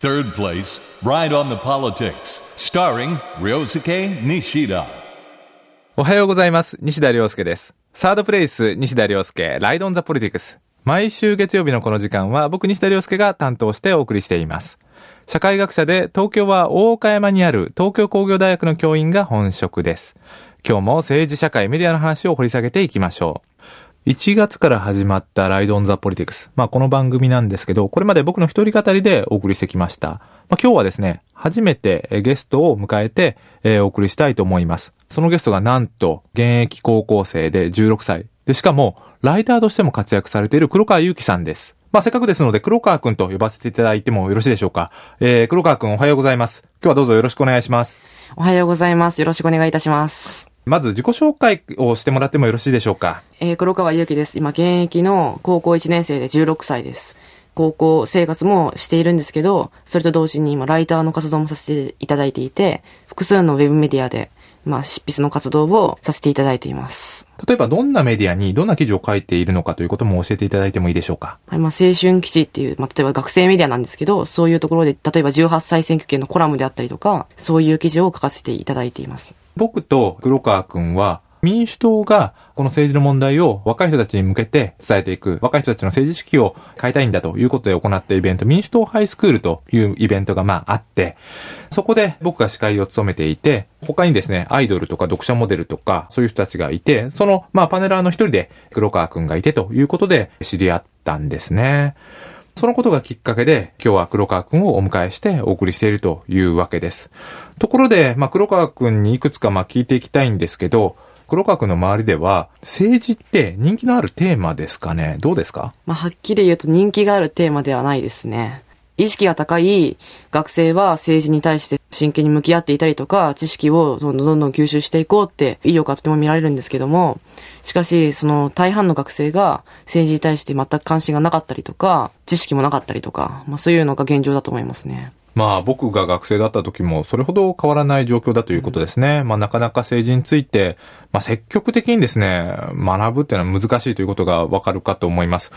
Third place, Ride on the Politics, starring Ryosuke Nishida. おはようございます。西田亮介です。サードプレイス、西田亮介、ライドオンザポリティクス。毎週月曜日のこの時間は僕西田亮介が担当してお送りしています。社会学者で東京は大岡山にある東京工業大学の教員が本職です。今日も政治社会メディアの話を掘り下げていきましょう。1月から始まったライドオンザポリティクス。まあこの番組なんですけど、これまで僕の一人語りでお送りしてきました。まあ今日はですね、初めてゲストを迎えて、お送りしたいと思います。そのゲストがなんと、現役高校生で16歳。で、しかも、ライターとしても活躍されている黒川祐樹さんです。まあせっかくですので、黒川くんと呼ばせていただいてもよろしいでしょうか。えー、黒川くんおはようございます。今日はどうぞよろしくお願いします。おはようございます。よろしくお願いいたします。まず自己紹介をしてもらってもよろしいでしょうか？えー、黒川祐希です。今、現役の高校1年生で16歳です。高校生活もしているんですけど、それと同時に今、ライターの活動もさせていただいていて、複数のウェブメディアで、まあ、執筆の活動をさせていただいています。例えばどんなメディアにどんな記事を書いているのかということも教えていただいてもいいでしょうか？はい、まあ、青春記事っていう、まあ、例えば学生メディアなんですけど、そういうところで、例えば18歳選挙権のコラムであったりとか、そういう記事を書かせていただいています。僕と黒川くんは民主党がこの政治の問題を若い人たちに向けて伝えていく、若い人たちの政治意識を変えたいんだということで行ったイベント、民主党ハイスクールというイベントがまああって、そこで僕が司会を務めていて、他にですね、アイドルとか読者モデルとか、そういう人たちがいて、そのまあパネラーの一人で黒川くんがいてということで知り合ったんですね。そのことがきっかけで、今日は黒川くんをお迎えしてお送りしているというわけです。ところで、まあ、黒川くんにいくつかまあ聞いていきたいんですけど、黒川くんの周りでは、政治って人気のあるテーマですかね？どうですか？まあ、はっきり言うと人気があるテーマではないですね。意識が高い学生は政治に対して真剣に向き合っていたりとか、知識をどんどんどんどん吸収していこうって意欲はとても見られるんですけども、しかし、その大半の学生が政治に対して全く関心がなかったりとか、知識もなかったりとか、まあそういうのが現状だと思いますね。まあ僕が学生だった時もそれほど変わらない状況だということですね。まあなかなか政治について、まあ積極的にですね、学ぶっていうのは難しいということがわかるかと思います。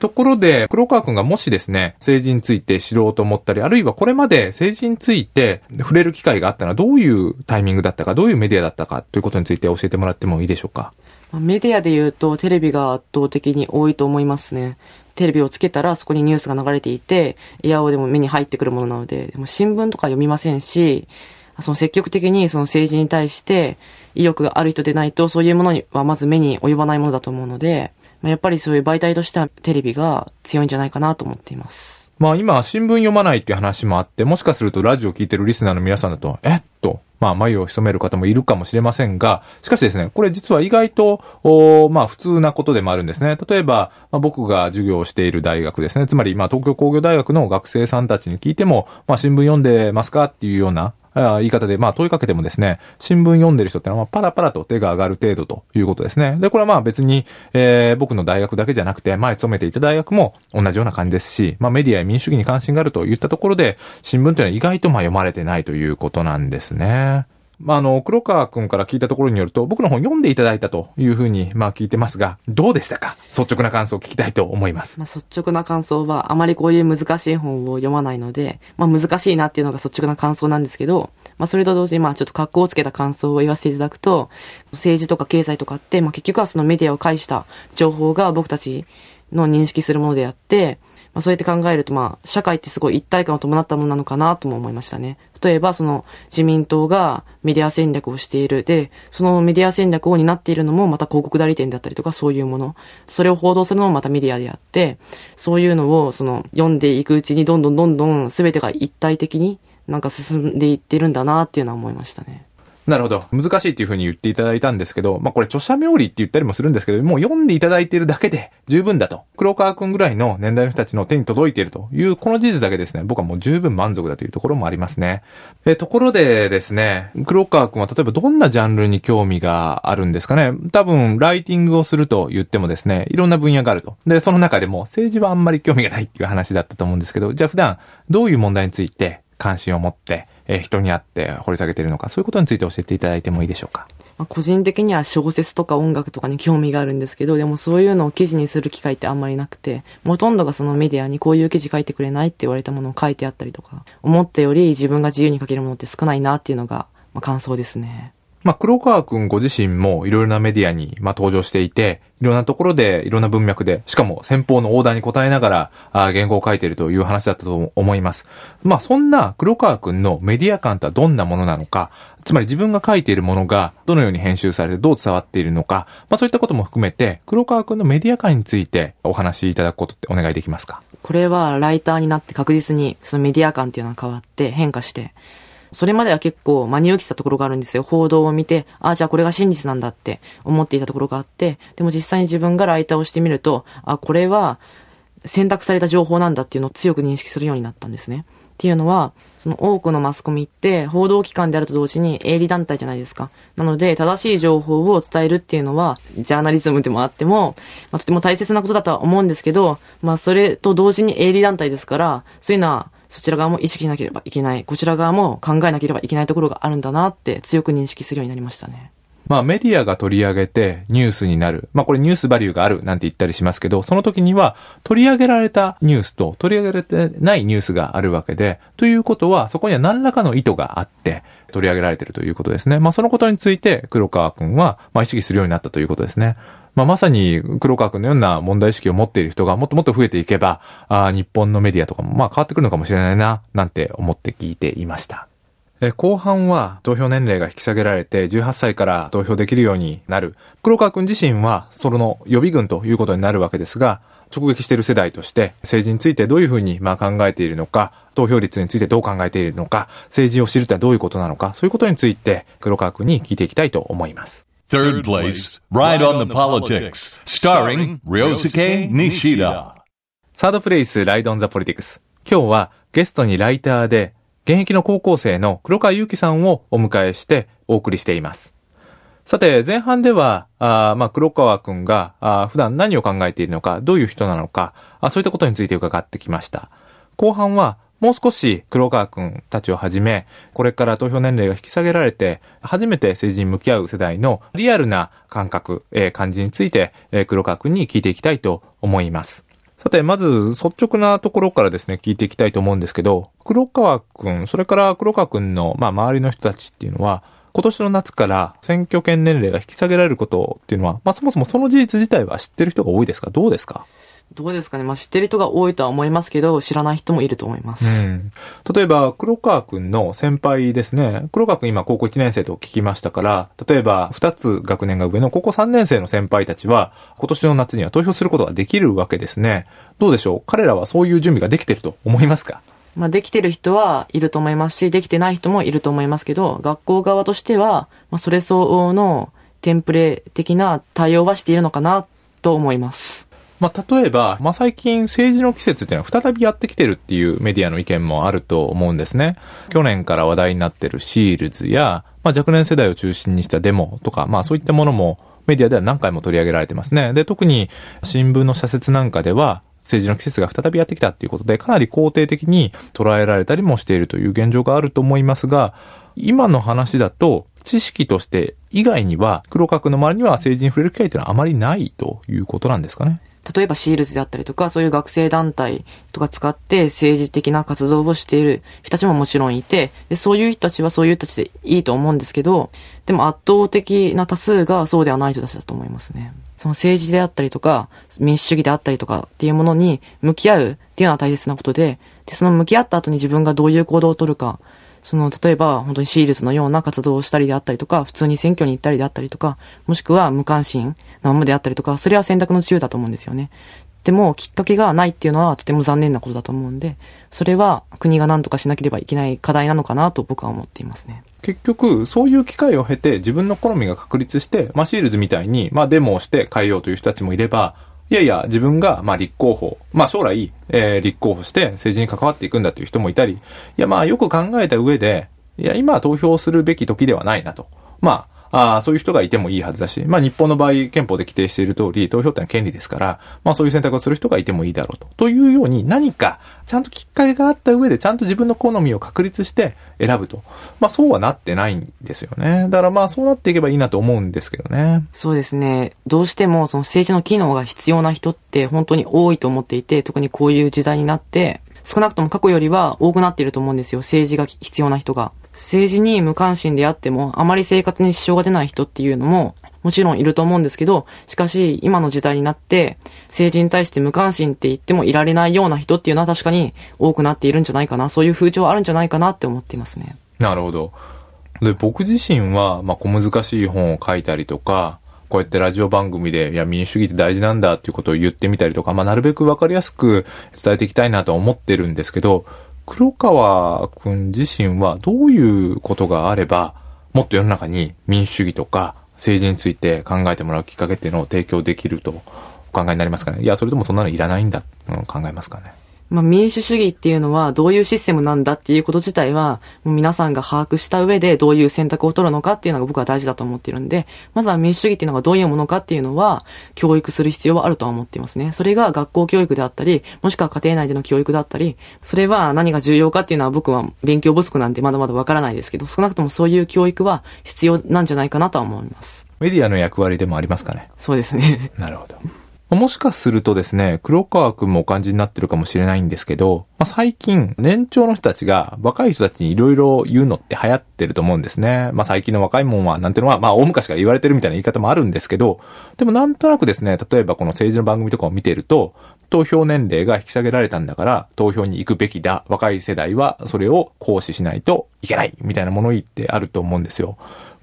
ところで、黒川くんがもしですね、政治について知ろうと思ったり、あるいはこれまで政治について触れる機会があったのはどういうタイミングだったか、どういうメディアだったかということについて教えてもらってもいいでしょうか？まあメディアで言うとテレビが圧倒的に多いと思いますね。テレビをつけたらそこにニュースが流れていて、イヤホンでも目に入ってくるものなので、でも新聞とか読みませんし、その積極的にその政治に対して意欲がある人でないと、そういうものにはまず目に及ばないものだと思うので、まあやっぱりそういう媒体としてはテレビが強いんじゃないかなと思っています。まあ今、新聞読まないっていう話もあって、もしかするとラジオ聞いてるリスナーの皆さんだと、えっ？と、まあ眉を潜める方もいるかもしれませんが、しかしですね、これ実は意外と、おまあ普通なことでもあるんですね。例えば、まあ、僕が授業をしている大学ですね。つまり、まあ東京工業大学の学生さんたちに聞いても、まあ新聞読んでますか？っていうような、言い方で、まあ問いかけてもですね、新聞読んでる人ってのは、パラパラと手が上がる程度ということですね。で、これはまあ別に、えー僕の大学だけじゃなくて、前勤めていた大学も同じような感じですし、まあメディアや民主主義に関心があるといったところで、新聞というのは意外とまあ読まれてないということなんですね。まあ、あの、黒川くんから聞いたところによると、僕の本読んでいただいたというふうに、まあ聞いてますが、どうでしたか？率直な感想を聞きたいと思います。まあ、率直な感想は、あまりこういう難しい本を読まないので、まあ、難しいなっていうのが率直な感想なんですけど、まあ、それと同時に、まあ、ちょっと格好をつけた感想を言わせていただくと、政治とか経済とかって、まあ、結局はそのメディアを介した情報が僕たちの認識するものであって、まあ、そうやって考えると、まあ、社会ってすごい一体感を伴ったものなのかなとも思いましたね。例えば、その、自民党がメディア戦略をしている。で、そのメディア戦略を担っているのも、また広告代理店だったりとか、そういうもの。それを報道するのもまたメディアであって、そういうのを、その、読んでいくうちに、どんどんどんどん、全てが一体的になんか進んでいってるんだなっていうのは思いましたね。なるほど。難しいっていうふうに言っていただいたんですけど、まあこれ著者冥利って言ったりもするんですけど、もう読んでいただいているだけで十分だと。黒川くんぐらいの年代の人たちの手に届いているという、この事実だけですね、僕はもう十分満足だというところもありますね。え、ところでですね、黒川くんは例えばどんなジャンルに興味があるんですかね多分、ライティングをすると言ってもですね、いろんな分野があると。で、その中でも政治はあんまり興味がないっていう話だったと思うんですけど、じゃあ普段どういう問題について関心を持って、えー人に会って掘り下げているのか、そういうことについて教えていただいてもいいでしょうか？まあ、個人的には小説とか音楽とかに興味があるんですけど、でもそういうのを記事にする機会ってあんまりなくて、ほとんどがそのメディアにこういう記事書いてくれないって言われたものを書いてあったりとか、思ったより自分が自由に書けるものって少ないなっていうのが、まあ、感想ですね。まあ、黒川くんご自身もいろいろなメディアに、まあ、登場していて、いろんなところで、いろんな文脈で、しかも先方のオーダーに答えながら、あ言語を書いているという話だったと思います。まあ、そんな黒川くんのメディア感とはどんなものなのか、つまり自分が書いているものがどのように編集されてどう伝わっているのか、まあ、そういったことも含めて、黒川くんのメディア感についてお話しいただくことってお願いできますか？これはライターになって確実にそのメディア感っていうのは変わって変化して、それまでは結構真に受けたところがあるんですよ。報道を見て、ああ、じゃあこれが真実なんだって思っていたところがあって、でも実際に自分がライターをしてみると、あ、これは選択された情報なんだっていうのを強く認識するようになったんですね。っていうのは、その多くのマスコミって報道機関であると同時に営利団体じゃないですか。なので、正しい情報を伝えるっていうのは、ジャーナリズムでもあっても、まあ、とても大切なことだとは思うんですけど、まあ、それと同時に営利団体ですから、そういうのは、そちら側も意識しなければいけない、こちら側も考えなければいけないところがあるんだなって強く認識するようになりましたね。まあメディアが取り上げてニュースになる。まあこれニュースバリューがあるなんて言ったりしますけど、その時には取り上げられたニュースと取り上げられてないニュースがあるわけで、ということはそこには何らかの意図があって取り上げられているということですね。まあそのことについて黒川くんはまあ意識するようになったということですね。まあ、まさに黒川くんのような問題意識を持っている人がもっともっと増えていけば、あ日本のメディアとかもまあ変わってくるのかもしれないな、なんて思って聞いていました。え後半は投票年齢が引き下げられて18歳から投票できるようになる。黒川くん自身はその予備軍ということになるわけですが、直撃している世代として政治についてどういうふうにまあ考えているのか、投票率についてどう考えているのか、政治を知るとはどういうことなのか、そういうことについて黒川くんに聞いていきたいと思います。Third place, Ride on the Politics, starring Ryosuke Nishida. サードプレイスライドオンザポリティクス。今日はゲストにライターで現役の高校生の黒川祐樹さんをお迎えしてお送りしています。さて、前半では、あーまあ、黒川くんが、あー普段何を考えているのか、どういう人なのか、あそういったことについて伺ってきました。後半は、もう少し黒川くんたちをはじめ、これから投票年齢が引き下げられて、初めて政治に向き合う世代のリアルな感覚、えー感じについて、えー黒川くんに聞いていきたいと思います。さて、まず、率直なところからですね、聞いていきたいと思うんですけど、黒川くん、それから黒川くんの、まあ、周りの人たちっていうのは、今年の夏から選挙権年齢が引き下げられることっていうのは、まあ、そもそもその事実自体は知ってる人が多いですか？どうですか？どうですかねまあ、知ってる人が多いとは思いますけど、知らない人もいると思います。うん。例えば、黒川くんの先輩ですね。黒川くん今高校1年生と聞きましたから、例えば2つ学年が上の高校3年生の先輩たちは、今年の夏には投票することができるわけですね。どうでしょう？彼らはそういう準備ができてると思いますか？まあ、できてる人はいると思いますし、できてない人もいると思いますけど、学校側としては、まあ、それ相応のテンプレ的な対応はしているのかなと思います。まあ、例えば、まあ、最近政治の季節っていうのは再びやってきてるっていうメディアの意見もあると思うんですね。去年から話題になってるシールズや、まあ、若年世代を中心にしたデモとか、まあ、そういったものもメディアでは何回も取り上げられてますね。で、特に新聞の社説なんかでは、政治の季節が再びやってきたっていうことで、かなり肯定的に捉えられたりもしているという現状があると思いますが、今の話だと、知識として以外には、黒川区の周りには政治に触れる機会というのはあまりないということなんですかね。例えばシールズであったりとか、そういう学生団体とか使って政治的な活動をしている人たちももちろんいて、でそういう人たちはそういう人たちでいいと思うんですけど、でも圧倒的な多数がそうではない人たちだと思いますね。その政治であったりとか、民主主義であったりとかっていうものに向き合うっていうのは大切なことで、で、その向き合った後に自分がどういう行動を取るか、その、例えば、本当にシールズのような活動をしたりであったりとか、普通に選挙に行ったりであったりとか、もしくは無関心なままであったりとか、それは選択の自由だと思うんですよね。でも、きっかけがないっていうのはとても残念なことだと思うんで、それは国が何とかしなければいけない課題なのかなと僕は思っていますね。結局、そういう機会を経て自分の好みが確立して、まあ、シールズみたいに、まあ、デモをして変えようという人たちもいれば、いやいや、自分が、まあ、立候補、まあ、将来、えー、立候補して政治に関わっていくんだという人もいたり、いや、まあ、よく考えた上で、いや、今投票するべき時ではないなと。まああ、そういう人がいてもいいはずだし、まあ日本の場合、憲法で規定している通り、投票ってのは権利ですから、まあそういう選択をする人がいてもいいだろうと。というように、何か、ちゃんときっかけがあった上で、ちゃんと自分の好みを確立して選ぶと。まあそうはなってないんですよね。だからまあそうなっていけばいいなと思うんですけどね。そうですね。どうしてもその政治の機能が必要な人って本当に多いと思っていて、特にこういう時代になって、少なくとも過去よりは多くなっていると思うんですよ。政治が必要な人が。政治に無関心であっても、あまり生活に支障が出ない人っていうのも、もちろんいると思うんですけど、しかし、今の時代になって、政治に対して無関心って言ってもいられないような人っていうのは確かに多くなっているんじゃないかな。そういう風潮はあるんじゃないかなって思っていますね。なるほど。で、僕自身は、まあ、小難しい本を書いたりとか、こうやってラジオ番組で、いや、民主主義って大事なんだっていうことを言ってみたりとか、まあ、なるべくわかりやすく伝えていきたいなと思ってるんですけど、黒川くん自身はどういうことがあれば、もっと世の中に民主主義とか政治について考えてもらうきっかけっていうのを提供できるとお考えになりますかね？いや、それともそんなのいらないんだ、うん考えますかね？まあ、民主主義っていうのはどういうシステムなんだっていうこと自体は、もう皆さんが把握した上でどういう選択を取るのかっていうのが僕は大事だと思ってるんで、まずは民主主義っていうのがどういうものかっていうのは、教育する必要はあるとは思っていますね。それが学校教育であったり、もしくは家庭内での教育だったり、それは何が重要かっていうのは僕は勉強不足なんでまだまだわからないですけど、少なくともそういう教育は必要なんじゃないかなとは思います。メディアの役割でもありますかね？そうですね。なるほど。もしかするとですね、黒川くんもお感じになってるかもしれないんですけど、まあ、最近、年長の人たちが若い人たちにいろいろ言うのって流行ってると思うんですね。まあ、最近の若いもんは、なんていうのは、まあ、大昔から言われてるみたいな言い方もあるんですけど、でもなんとなくですね、例えばこの政治の番組とかを見てると、投票年齢が引き下げられたんだから、投票に行くべきだ。若い世代はそれを行使しないといけない。みたいな物言ってあると思うんですよ。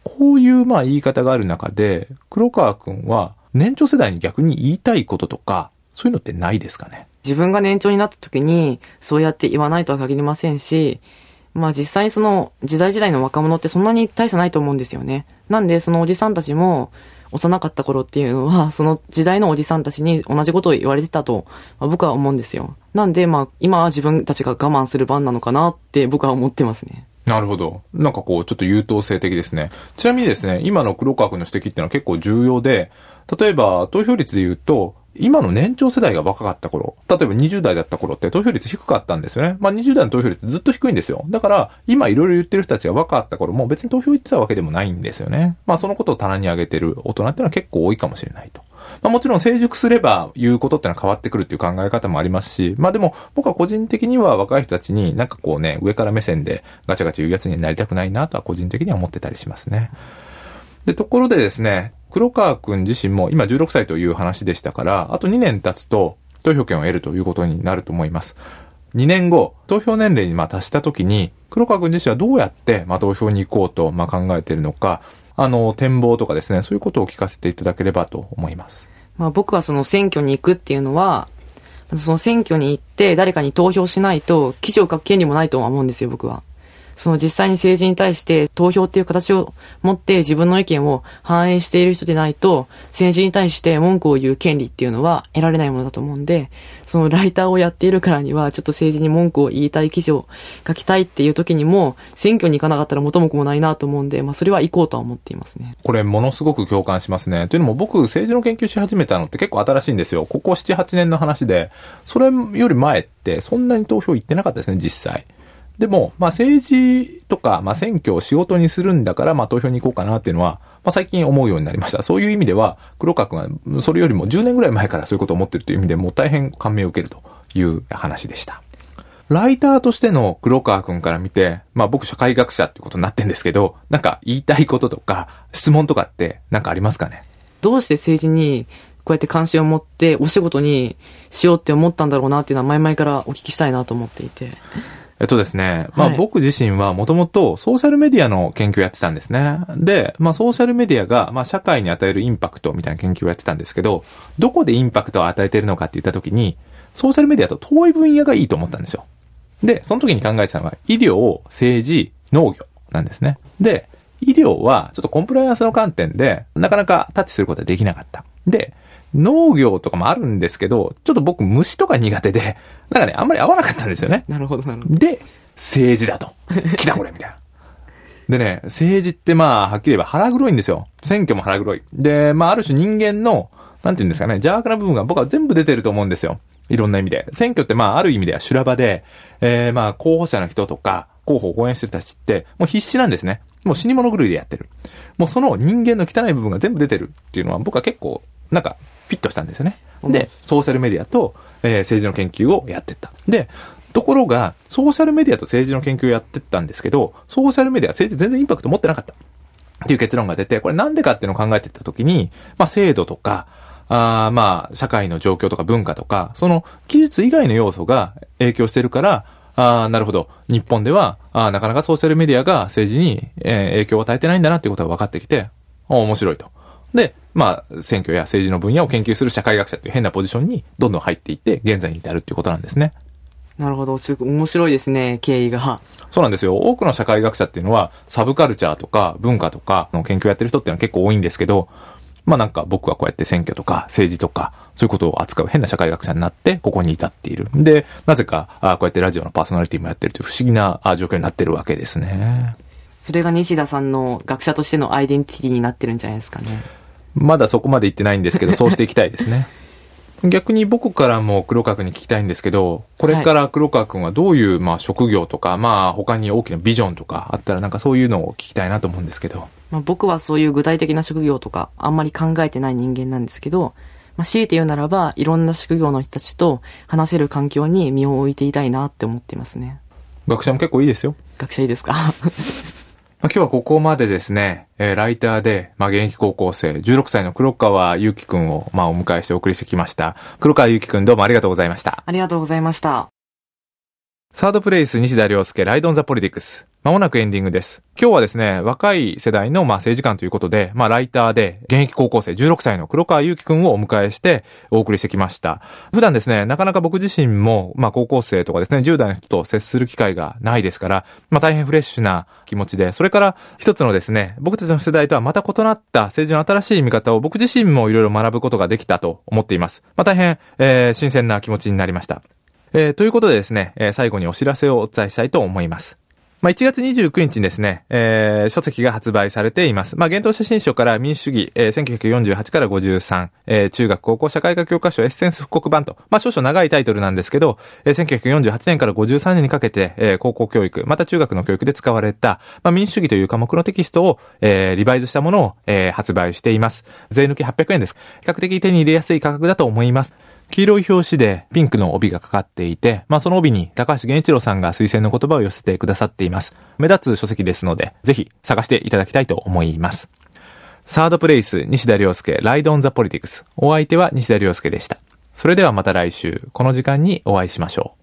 こういうまあ言い方がある中で、黒川くんは年長世代に逆に言いたいこととか、そういうのってないですかね？自分が年長になった時に、そうやって言わないとは限りませんし、まあ実際その時代時代の若者ってそんなに大差ないと思うんですよね。なんでそのおじさんたちも幼かった頃っていうのは、その時代のおじさんたちに同じことを言われてたと、まあ僕は思うんですよ。なんでまあ今は自分たちが我慢する番なのかなって僕は思ってますね。なるほど。なんかこう、ちょっと優等生的ですね。ちなみにですね、今の黒川くんの指摘っていうのは結構重要で、例えば投票率で言うと、今の年長世代が若かった頃、例えば20代だった頃って投票率低かったんですよね。まあ20代の投票率ずっと低いんですよ。だから、今いろいろ言ってる人たちが若かった頃も別に投票行ってたわけでもないんですよね。まあそのことを棚に上げてる大人っていうのは結構多いかもしれないと。まあもちろん成熟すれば言うことってのは変わってくるっていう考え方もありますし、まあでも僕は個人的には若い人たちになんかこうね、上から目線でガチャガチャ言うやつになりたくないなとは個人的には思ってたりしますね。で、ところでですね、黒川くん自身も今16歳という話でしたから、あと2年経つと投票権を得るということになると思います。2年後、投票年齢にまあ達した時に、黒川君自身はどうやってまあ投票に行こうとまあ考えているのか、あの、展望とかですね、そういうことを聞かせていただければと思います。まあ僕はその選挙に行くっていうのは、その選挙に行って誰かに投票しないと記事を書く権利もないとは思うんですよ、僕は。その実際に政治に対して投票っていう形を持って自分の意見を反映している人でないと、政治に対して文句を言う権利っていうのは得られないものだと思うんで、そのライターをやっているからには、ちょっと政治に文句を言いたい記事を書きたいっていう時にも、選挙に行かなかったら元も子もないなと思うんで、まあそれは行こうとは思っていますね。これものすごく共感しますね。というのも僕政治の研究し始めたのって結構新しいんですよ。ここ7、8年の話で、それより前ってそんなに投票行ってなかったですね、実際。でも、まあ政治とか、まあ選挙を仕事にするんだから、まあ投票に行こうかなっていうのは、まあ最近思うようになりました。そういう意味では、黒川くんはそれよりも10年ぐらい前からそういうことを思ってるという意味でもう大変感銘を受けるという話でした。ライターとしての黒川くんから見て、まあ僕社会学者ってことになってんですけど、なんか言いたいこととか質問とかってなんかありますかね？どうして政治にこうやって関心を持ってお仕事にしようって思ったんだろうなっていうのは前々からお聞きしたいなと思っていて。えっとですね、まあはい僕自身はもともとソーシャルメディアの研究をやってたんですね。で、まあソーシャルメディアがまあ社会に与えるインパクトみたいな研究をやってたんですけど、どこでインパクトを与えているのかって言った時に、ソーシャルメディアと遠い分野がいいと思ったんですよ。で、その時に考えてたのが医療、政治、農業なんですね。で、医療はちょっとコンプライアンスの観点でなかなかタッチすることはできなかった。で、農業とかもあるんですけど、ちょっと僕虫とか苦手で、なんかね、あんまり合わなかったんですよね。なるほど、なるほど。で、政治だと。来たこれみたいな。でね、政治ってまあ、はっきり言えば腹黒いんですよ。選挙も腹黒い。で、まあ、ある種人間の、なんて言うんですかね、邪悪な部分が僕は全部出てると思うんですよ。いろんな意味で。選挙ってまあ、ある意味では修羅場で、えー、まあ、候補者の人とか、候補を応援してる人たちって、もう必死なんですね。もう死に物狂いでやってる。もうその人間の汚い部分が全部出てるっていうのは僕は結構、なんか、フィットしたんですよね。で、ソーシャルメディアと、えー、政治の研究をやってった。で、ところが、ソーシャルメディアと政治の研究をやってったんですけど、ソーシャルメディア、政治全然インパクト持ってなかった。っていう結論が出て、これなんでかっていうのを考えてったときに、まあ制度とか、あまあ社会の状況とか文化とか、その技術以外の要素が影響してるから、あなるほど。日本では、あなかなかソーシャルメディアが政治に、えー、影響を与えてないんだなっていうことが分かってきて、面白いと。で、まあ、選挙や政治の分野を研究する社会学者っていう変なポジションにどんどん入っていって、現在に至るっていうことなんですね。なるほど。面白いですね、経緯が。そうなんですよ。多くの社会学者っていうのは、サブカルチャーとか文化とかの研究をやってる人っていうのは結構多いんですけど、まあなんか僕はこうやって選挙とか政治とか、そういうことを扱う変な社会学者になって、ここに至っている。で、なぜか、あこうやってラジオのパーソナリティもやってるという不思議な状況になってるわけですね。それが西田さんの学者としてのアイデンティティになってるんじゃないですかね。まだそこまで言ってないんですけど、そうしていきたいですね。逆に僕からも黒川君に聞きたいんですけど、これから黒川君はどういう、まあ、職業とか、まあ、他に大きなビジョンとかあったら、なんかそういうのを聞きたいなと思うんですけど。まあ、僕はそういう具体的な職業とか、あんまり考えてない人間なんですけど、まあ、強いて言うならば、いろんな職業の人たちと話せる環境に身を置いていたいなって思ってますね。学者も結構いいですよ。学者いいですか？まあ、今日はここまでですね、えー、ライターで、まあ、現役高校生、16歳の黒川祐樹くんを、まあ、お迎えしてお送りしてきました。黒川祐樹くんどうもありがとうございました。ありがとうございました。サードプレイス西田亮介ライドンザポリティクス。まもなくエンディングです。今日はですね、若い世代のまあ政治官ということで、まあライターで現役高校生16歳の黒川祐樹くんをお迎えしてお送りしてきました。普段ですね、なかなか僕自身もまあ高校生とかですね、10代の人と接する機会がないですから、まあ大変フレッシュな気持ちで、それから一つのですね、僕たちの世代とはまた異なった政治の新しい見方を僕自身もいろいろ学ぶことができたと思っています。まあ大変、えー、新鮮な気持ちになりました。えー、ということでですね、えー、最後にお知らせをお伝えしたいと思います。まあ、1月29日にですね、えー、書籍が発売されています。まあ、幻冬写真書から民主主義、えー、1948から53、えー、中学高校社会科教科書エッセンス復刻版と、まあ、少々長いタイトルなんですけど、えー、1948年から53年にかけて、えー、高校教育、また中学の教育で使われた、まあ、民主主義という科目のテキストを、えー、リバイズしたものを、えー、発売しています。税抜き800円です。比較的手に入れやすい価格だと思います。黄色い表紙でピンクの帯がかかっていて、まあその帯に高橋源一郎さんが推薦の言葉を寄せてくださっています。目立つ書籍ですので、ぜひ探していただきたいと思います。サードプレイス、西田亮介、ライドオンザポリティクス。お相手は西田亮介でした。それではまた来週、この時間にお会いしましょう。